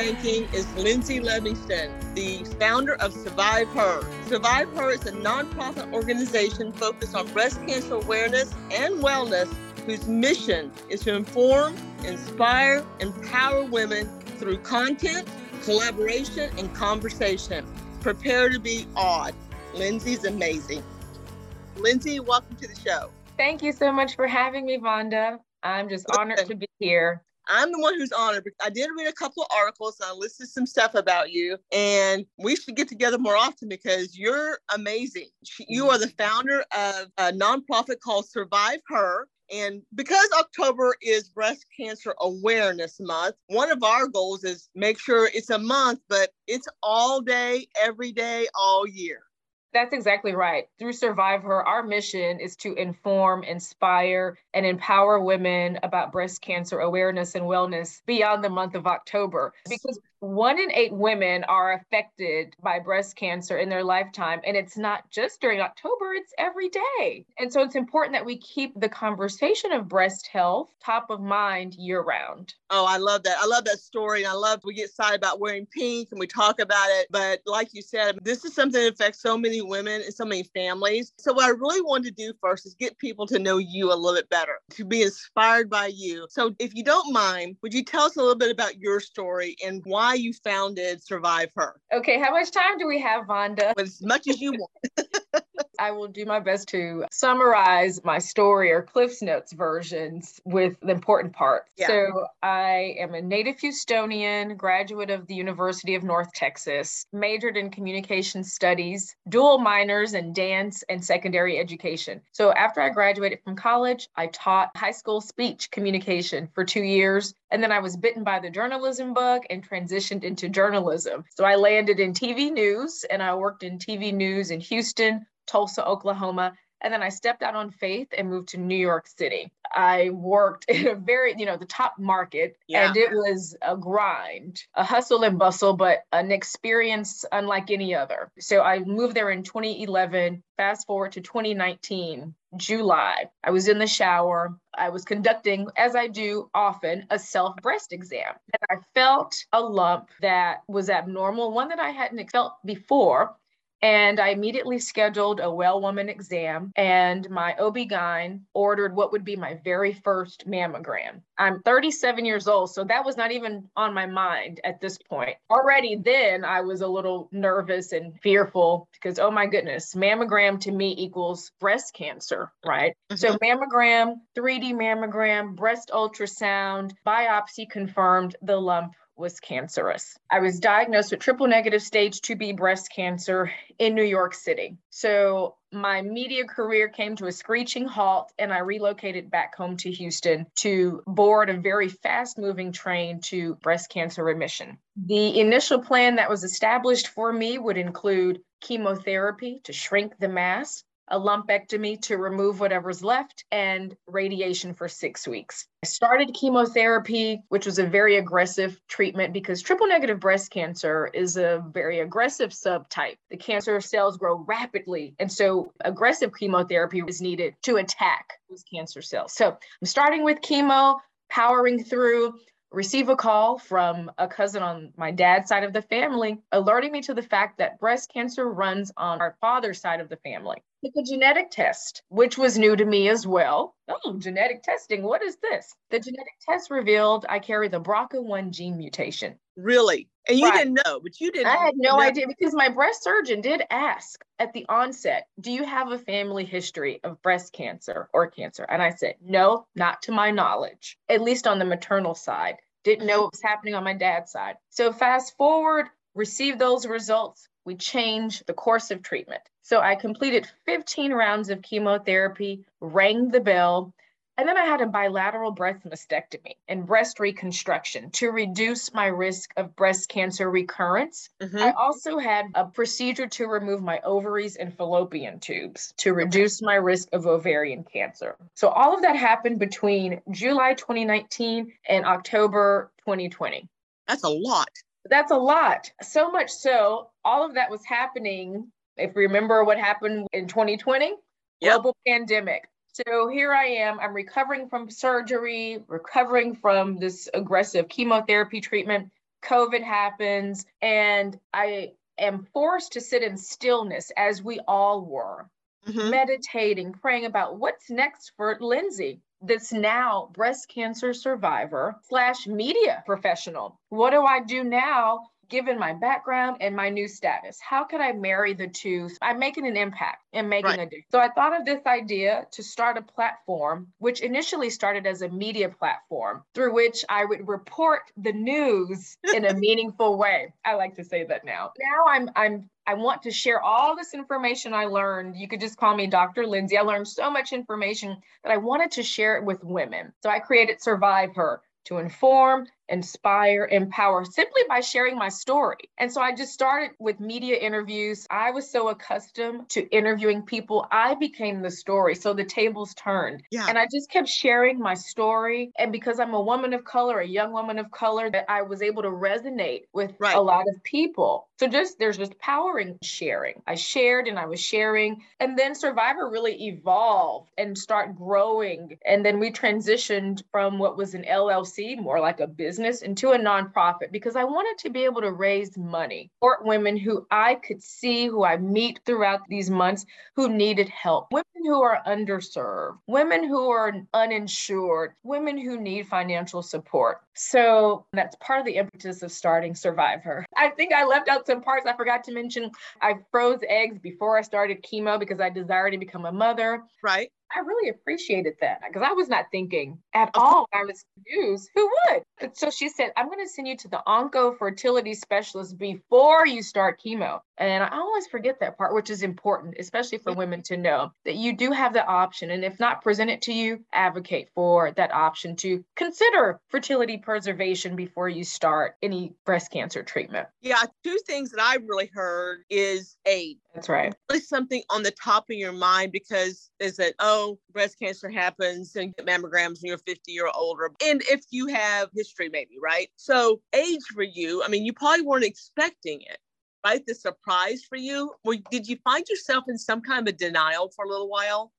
in Banking is Lindsay Livingston, the founder of Survive Her. Survive Her is a nonprofit organization focused on breast cancer awareness and wellness, whose mission is to inform, inspire, empower women through content, collaboration, and conversation. Prepare to be awed. Lindsay's amazing. Lindsay, welcome to the show. Thank you so much for having me, Vonda. I'm just honored to be here. I'm the one who's honored because I did read a couple of articles and I listed some stuff about you. And we should get together more often because you're amazing. You are the founder of a nonprofit called Survive Her. And because October is Breast Cancer Awareness Month, one of our goals is make sure it's a month, but it's all day, every day, all year. That's exactly right. Through Survive Her, our mission is to inform, inspire, and empower women about breast cancer awareness and wellness beyond the month of October. Because one in eight women are affected by breast cancer in their lifetime. And it's not just during October, it's every day. And so it's important that we keep the conversation of breast health top of mind year round. Oh, I love that. I love that story. I love we get excited about wearing pink and we talk about it. But like you said, this is something that affects so many women and so many families. So what I really want to do first is get people to know you a little bit better, to be inspired by you. So if you don't mind, would you tell us a little bit about your story and why why you founded Survive Her. Okay, how much time do we have, Vonda? As much as you want. I will do my best to summarize my story or Cliff's Notes versions with the important parts. Yeah. So, I am a native Houstonian, graduate of the University of North Texas, majored in communication studies, dual minors in dance and secondary education. So, after I graduated from college, I taught high school speech communication for two years. And then I was bitten by the journalism bug and transitioned into journalism. So, I landed in TV news and I worked in TV news in Houston, Tulsa, Oklahoma. And then I stepped out on faith and moved to New York City. I worked in a very, you know, the top market, yeah. and it was a grind, a hustle and bustle, but an experience unlike any other. So I moved there in 2011. Fast forward to 2019, July. I was in the shower. I was conducting, as I do often, a self breast exam. And I felt a lump that was abnormal, one that I hadn't felt before. And I immediately scheduled a well woman exam, and my OB-GYN ordered what would be my very first mammogram. I'm 37 years old, so that was not even on my mind at this point. Already then, I was a little nervous and fearful because, oh my goodness, mammogram to me equals breast cancer, right? Mm-hmm. So, mammogram, 3D mammogram, breast ultrasound, biopsy confirmed the lump was cancerous. I was diagnosed with triple negative stage 2B breast cancer in New York City. So my media career came to a screeching halt and I relocated back home to Houston to board a very fast moving train to breast cancer remission. The initial plan that was established for me would include chemotherapy to shrink the mass, a lumpectomy to remove whatever's left, and radiation for six weeks. I started chemotherapy, which was a very aggressive treatment because triple negative breast cancer is a very aggressive subtype. The cancer cells grow rapidly, and so aggressive chemotherapy is needed to attack those cancer cells. So I'm starting with chemo, powering through receive a call from a cousin on my dad's side of the family alerting me to the fact that breast cancer runs on our father's side of the family took a genetic test, which was new to me as well. Oh, genetic testing. What is this? The genetic test revealed I carry the BRCA1 gene mutation. Really? And you right. didn't know, but you didn't. I had no know. idea because my breast surgeon did ask at the onset, Do you have a family history of breast cancer or cancer? And I said, No, not to my knowledge, at least on the maternal side. Didn't know what was happening on my dad's side. So fast forward, received those results, we change the course of treatment. So I completed 15 rounds of chemotherapy, rang the bell, and then I had a bilateral breast mastectomy and breast reconstruction to reduce my risk of breast cancer recurrence. Mm-hmm. I also had a procedure to remove my ovaries and fallopian tubes to reduce my risk of ovarian cancer. So all of that happened between July 2019 and October 2020. That's a lot. That's a lot. So much so, all of that was happening. If you remember what happened in 2020, yep. global pandemic. So here I am. I'm recovering from surgery, recovering from this aggressive chemotherapy treatment. COVID happens, and I am forced to sit in stillness as we all were, mm-hmm. meditating, praying about what's next for Lindsay, this now breast cancer survivor slash media professional. What do I do now given my background and my new status? How could I marry the two? I'm making an impact and making right. a difference. So I thought of this idea to start a platform, which initially started as a media platform through which I would report the news in a meaningful way. I like to say that now. Now I'm I'm I want to share all this information I learned. You could just call me Dr. Lindsay. I learned so much information that I wanted to share it with women. So I created Survive Her to inform, inspire, empower simply by sharing my story. And so I just started with media interviews. I was so accustomed to interviewing people, I became the story. So the tables turned. Yeah. And I just kept sharing my story. And because I'm a woman of color, a young woman of color, that I was able to resonate with right. a lot of people. So just there's just power in sharing. I shared and I was sharing. And then Survive Her really evolved and start growing. And then we transitioned from what was an LLC, more like a business business into a nonprofit because I wanted to be able to raise money for women who I could see, who I meet throughout these months, who needed help, women who are underserved, women who are uninsured, women who need financial support. So that's part of the impetus of starting Survive Her. I think I left out some parts I forgot to mention. I froze eggs before I started chemo because I desired to become a mother. Right. I really appreciated that because I was not thinking at all I was confused. Who would? So she said, I'm going to send you to the onco fertility specialist before you start chemo. And I always forget that part, which is important, especially for mm-hmm. women to know that you do have the option. And if not presented to you, advocate for that option to consider fertility preservation before you start any breast cancer treatment. Yeah, two things that I've really heard is aid. That's right. It's something on the top of your mind because is it, oh, breast cancer happens and get mammograms when you're 50 or older. And if you have history, maybe, right? So, age for you, I mean, you probably weren't expecting it, right? The surprise for you. Or did you find yourself in some kind of denial for a little while?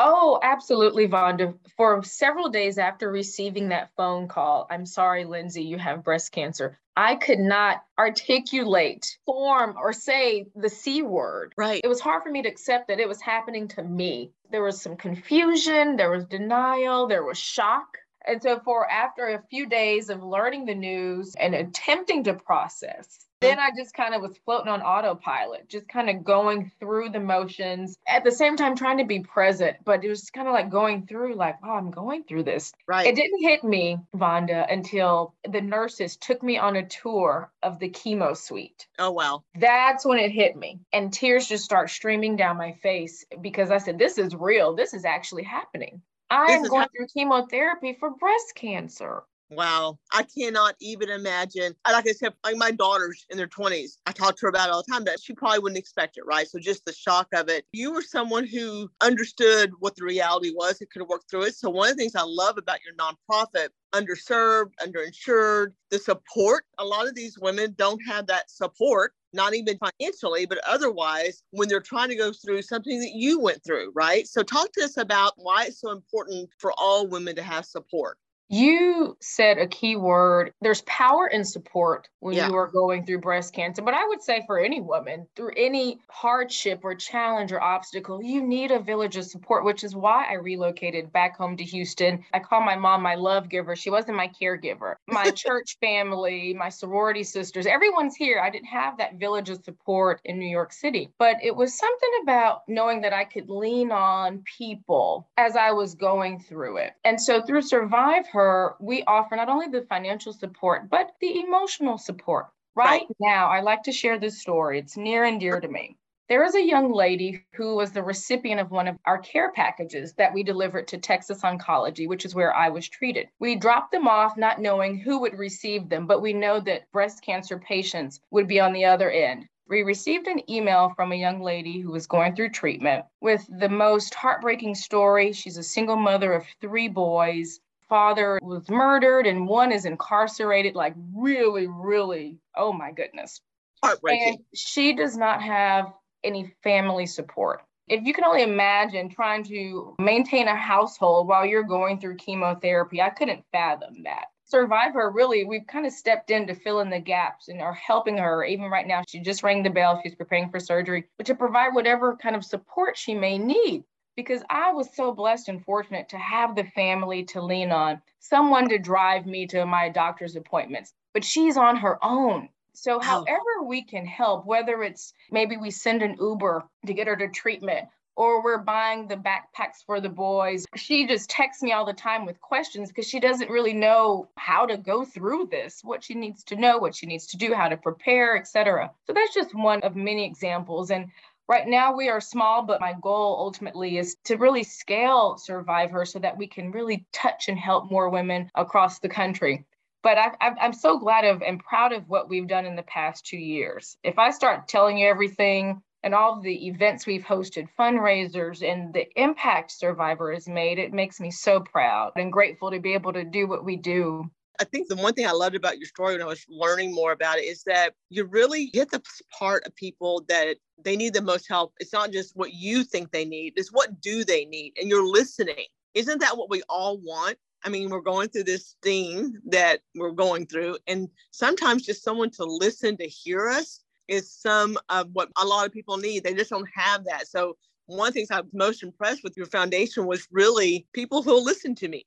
Oh, absolutely, Vonda. For several days after receiving that phone call, I'm sorry, Lindsay, you have breast cancer. I could not articulate, form, or say the C word. Right. It was hard for me to accept that it was happening to me. There was some confusion, there was denial, there was shock. And so, for after a few days of learning the news and attempting to process, then I just kind of was floating on autopilot, just kind of going through the motions at the same time trying to be present. But it was kind of like going through, like, oh, I'm going through this. Right. It didn't hit me, Vonda, until the nurses took me on a tour of the chemo suite. Oh, wow. That's when it hit me. And tears just start streaming down my face because I said, this is real. This is actually happening. I'm going through chemotherapy for breast cancer. Wow, I cannot even imagine. Like I said, like my daughter's in their 20s. I talk to her about it all the time that she probably wouldn't expect it, right? So just the shock of it. You were someone who understood what the reality was and could worked through it. So one of the things I love about your nonprofit, underserved, underinsured, the support. A lot of these women don't have that support not even financially, but otherwise, when they're trying to go through something that you went through, right? So, talk to us about why it's so important for all women to have support. You said a key word. There's power and support when yeah. you are going through breast cancer. But I would say for any woman, through any hardship or challenge or obstacle, you need a village of support, which is why I relocated back home to Houston. I call my mom my love giver. She wasn't my caregiver. My church family, my sorority sisters, everyone's here. I didn't have that village of support in New York City. But it was something about knowing that I could lean on people as I was going through it. And so through Survive her, we offer not only the financial support, but the emotional support. Right, right now, I like to share this story. It's near and dear to me. There is a young lady who was the recipient of one of our care packages that we delivered to Texas Oncology, which is where I was treated. We dropped them off not knowing who would receive them, but we know that breast cancer patients would be on the other end. We received an email from a young lady who was going through treatment with the most heartbreaking story. She's a single mother of three boys father was murdered and one is incarcerated, like really, really, oh my goodness. Heartbreaking. And she does not have any family support. If you can only imagine trying to maintain a household while you're going through chemotherapy, I couldn't fathom that. Survive Her, really, we've kind of stepped in to fill in the gaps and are helping her. Even right now, she just rang the bell. She's preparing for surgery, but to provide whatever kind of support she may need. Because I was so blessed and fortunate to have the family to lean on, someone to drive me to my doctor's appointments, but she's on her own. So, however, we can help, whether it's maybe we send an Uber to get her to treatment or we're buying the backpacks for the boys. She just texts me all the time with questions because she doesn't really know how to go through this, what she needs to know, what she needs to do, how to prepare, etc. So that's just one of many examples. And Right now, we are small, but my goal ultimately is to really scale Survive Her so that we can really touch and help more women across the country. But I, am so glad of and proud of what we've done in the past two years. If I start telling you everything and all the events we've hosted, fundraisers, and the impact Survive Her has made, it makes me so proud and grateful to be able to do what we do. I think the one thing I loved about your story when I was learning more about it is that you really hit the part of people that they need the most help. It's not just what you think they need, it's what do they need? And you're listening. Isn't that what we all want? I mean, we're going through this thing that we're going through, and sometimes just someone to listen to hear us is some of what a lot of people need. They just don't have that. So one of the things I was most impressed with your foundation was really people who listen to me.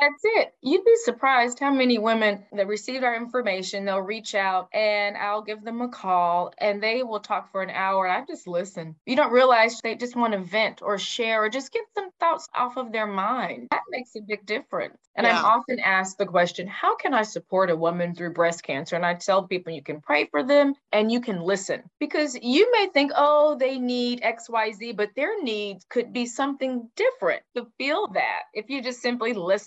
That's it. You'd be surprised how many women that received our information, they'll reach out and I'll give them a call and they will talk for an hour. I just listen. You don't realize they just want to vent or share or just get some thoughts off of their mind. That makes a big difference. And yeah. I'm often asked the question, how can I support a woman through breast cancer? And I tell people you can pray for them and you can listen because you may think, oh, they need XYZ, but their needs could be something different. To feel that if you just simply listen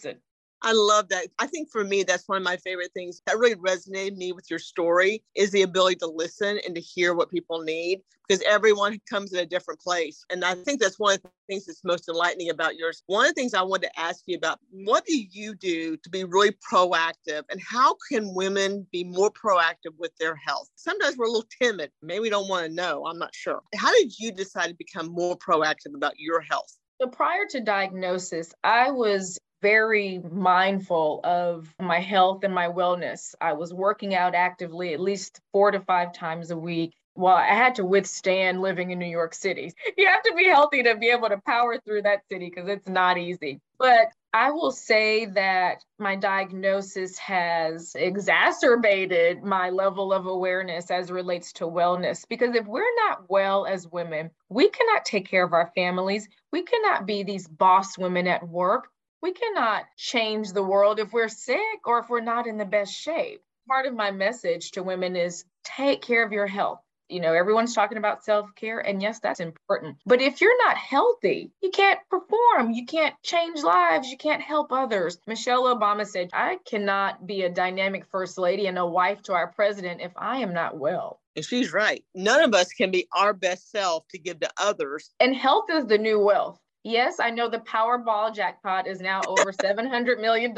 I love that. I think for me, that's one of my favorite things that really resonated me with your story is the ability to listen and to hear what people need because everyone comes in a different place. And I think that's one of the things that's most enlightening about yours. One of the things I wanted to ask you about, what do you do to be really proactive and how can women be more proactive with their health? Sometimes we're a little timid. Maybe we don't want to know. I'm not sure. How did you decide to become more proactive about your health? So prior to diagnosis, I was very mindful of my health and my wellness. I was working out actively at least four to five times a week. Well, I had to withstand living in New York City. You have to be healthy to be able to power through that city because it's not easy. But I will say that my diagnosis has exacerbated my level of awareness as relates to wellness. Because if we're not well as women, we cannot take care of our families. We cannot be these boss women at work we cannot change the world if we're sick or if we're not in the best shape. Part of my message to women is take care of your health. You know, everyone's talking about self care, and yes, that's important. But if you're not healthy, you can't perform, you can't change lives, you can't help others. Michelle Obama said, I cannot be a dynamic first lady and a wife to our president if I am not well. And she's right. None of us can be our best self to give to others. And health is the new wealth. Yes, I know the Powerball jackpot is now over $700 million,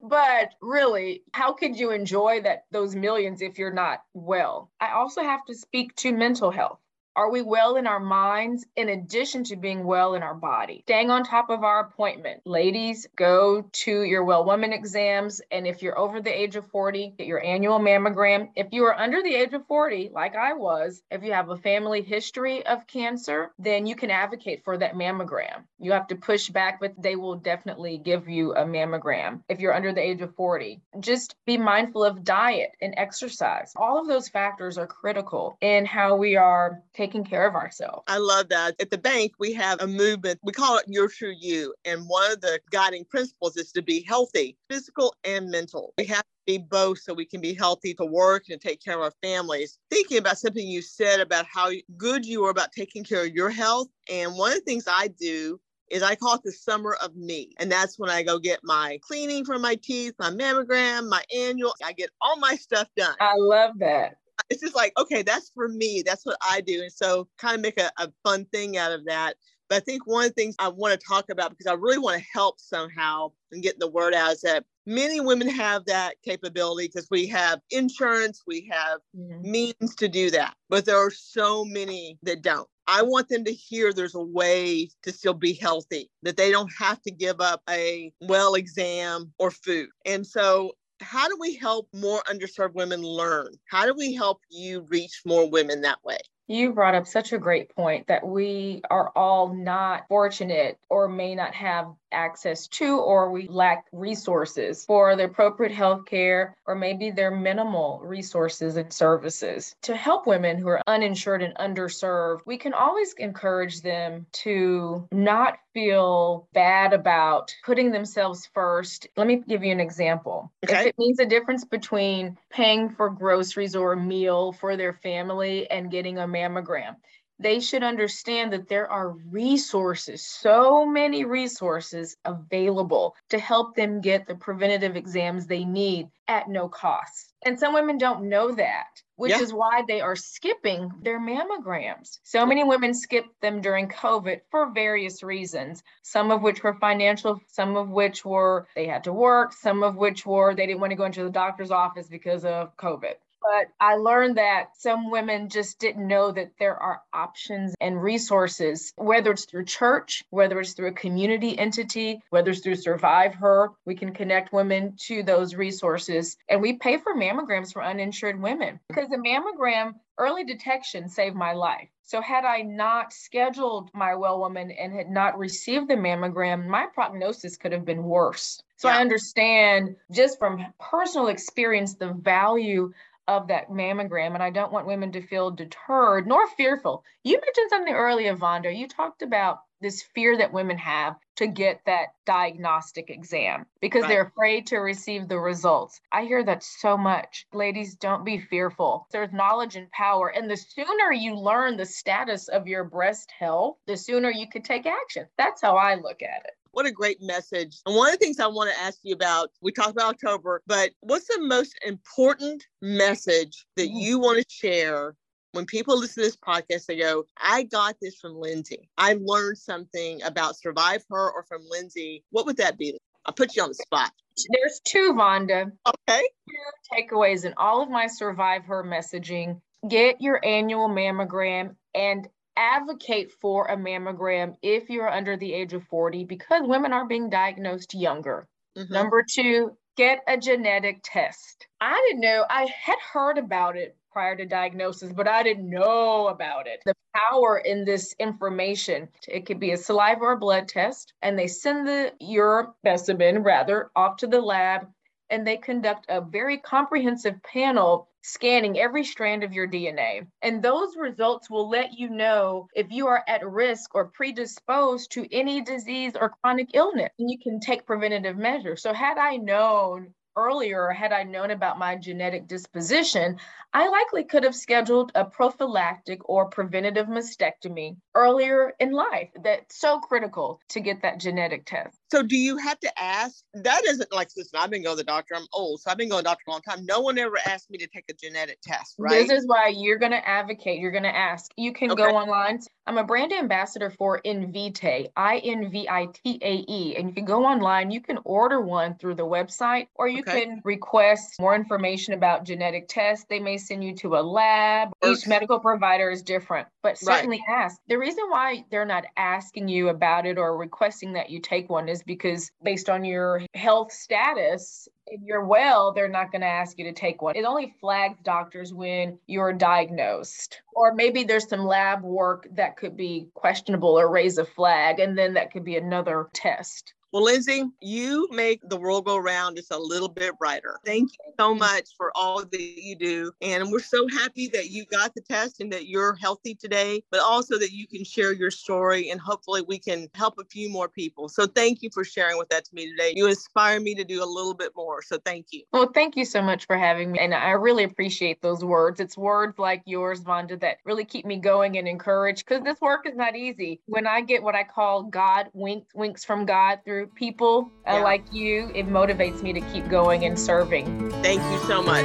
but really, how could you enjoy that those millions if you're not well? I also have to speak to mental health. Are we well in our minds in addition to being well in our body? Staying on top of our appointment. Ladies, go to your well woman exams. And if you're over the age of 40, get your annual mammogram. If you are under the age of 40, like I was, if you have a family history of cancer, then you can advocate for that mammogram. You have to push back, but they will definitely give you a mammogram if you're under the age of 40. Just be mindful of diet and exercise. All of those factors are critical in how we are taking taking care of ourselves. I love that. At the bank, we have a movement. We call it Your True You. And one of the guiding principles is to be healthy, physical and mental. We have to be both so we can be healthy to work and take care of our families. Thinking about something you said about how good you are about taking care of your health. And one of the things I do is I call it the summer of me. And that's when I go get my cleaning for my teeth, my mammogram, my annual. I get all my stuff done. I love that it's just like, okay, that's for me. That's what I do. And so kind of make a, a fun thing out of that. But I think one of the things I want to talk about because I really want to help somehow and get the word out is that many women have that capability because we have insurance, we have mm-hmm. means to do that. But there are so many that don't. I want them to hear there's a way to still be healthy, that they don't have to give up a well exam or food. And so how do we help more underserved women learn? How do we help you reach more women that way? You brought up such a great point that we are all not fortunate or may not have access to, or we lack resources for the appropriate health care, or maybe they're minimal resources and services. To help women who are uninsured and underserved, we can always encourage them to not feel bad about putting themselves first. Let me give you an example. Okay. If it means a difference between paying for groceries or a meal for their family and getting a mammogram. They should understand that there are resources, so many resources available to help them get the preventative exams they need at no cost. And some women don't know that, which yeah. is why they are skipping their mammograms. So many women skipped them during COVID for various reasons, some of which were financial, some of which were they had to work, some of which were they didn't want to go into the doctor's office because of COVID but I learned that some women just didn't know that there are options and resources, whether it's through church, whether it's through a community entity, whether it's through Survive Her, we can connect women to those resources. And we pay for mammograms for uninsured women because the mammogram early detection saved my life. So, had I not scheduled my well woman and had not received the mammogram, my prognosis could have been worse. So, yeah. I understand just from personal experience the value of that mammogram. And I don't want women to feel deterred nor fearful. You mentioned something earlier, Vonda. You talked about this fear that women have to get that diagnostic exam because right. they're afraid to receive the results. I hear that so much. Ladies, don't be fearful. There's knowledge and power. And the sooner you learn the status of your breast health, the sooner you can take action. That's how I look at it. What a great message. And one of the things I want to ask you about, we talked about October, but what's the most important message that you want to share when people listen to this podcast, they go, I got this from Lindsay. I learned something about Survive Her or from Lindsay. What would that be? I'll put you on the spot. There's two, Vonda. Okay. Two takeaways in all of my Survive Her messaging. Get your annual mammogram and advocate for a mammogram if you're under the age of 40 because women are being diagnosed younger. Mm-hmm. Number two, get a genetic test. I didn't know, I had heard about it prior to diagnosis, but I didn't know about it. The power in this information, it could be a saliva or blood test, and they send the your specimen rather off to the lab and they conduct a very comprehensive panel scanning every strand of your DNA. And those results will let you know if you are at risk or predisposed to any disease or chronic illness. And you can take preventative measures. So, had I known earlier, had I known about my genetic disposition, I likely could have scheduled a prophylactic or preventative mastectomy earlier in life. That's so critical to get that genetic test. So do you have to ask? That isn't like, listen, I've been going to the doctor. I'm old, so I've been going to the doctor a long time. No one ever asked me to take a genetic test, right? This is why you're going to advocate. You're going to ask. You can okay. go online. I'm a brand ambassador for Invitae, I N V I T A E, and you can go online. You can order one through the website, or you okay. can request more information about genetic tests. They may send you to a lab. Each medical provider is different, but certainly right. ask. The reason why they're not asking you about it or requesting that you take one is is because based on your health status, if you're well, they're not going to ask you to take one. It only flags doctors when you're diagnosed. Or maybe there's some lab work that could be questionable or raise a flag, and then that could be another test. Well, Lindsay, you make the world go round just a little bit brighter. Thank you so much for all that you do. And we're so happy that you got the test and that you're healthy today, but also that you can share your story and hopefully we can help a few more people. So thank you for sharing with that to me today. You inspire me to do a little bit more. So thank you. Well, thank you so much for having me. And I really appreciate those words. It's words like yours, Vonda, that really keep me going and encouraged because this work is not easy. When I get what I call God winks, winks from God through people uh, yeah. like you, it motivates me to keep going and serving. Thank you so much.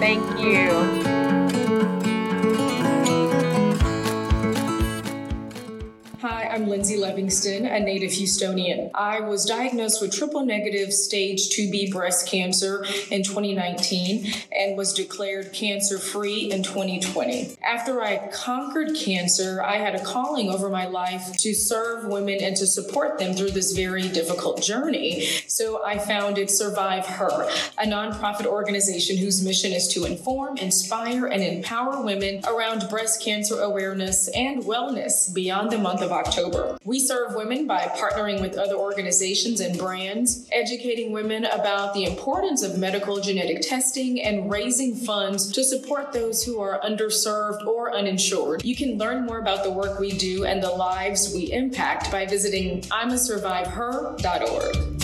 Thank you. Hi, I'm Lindsay Livingston, a native Houstonian. I was diagnosed with triple negative stage 2B breast cancer in 2019 and was declared cancer free in 2020. After I conquered cancer, I had a calling over my life to serve women and to support them through this very difficult journey. So I founded Survive Her, a nonprofit organization whose mission is to inform, inspire, and empower women around breast cancer awareness and wellness beyond the month of October. We serve women by partnering with other organizations and brands, educating women about the importance of medical genetic testing, and raising funds to support those who are underserved or uninsured. You can learn more about the work we do and the lives we impact by visiting imasurviveher.org.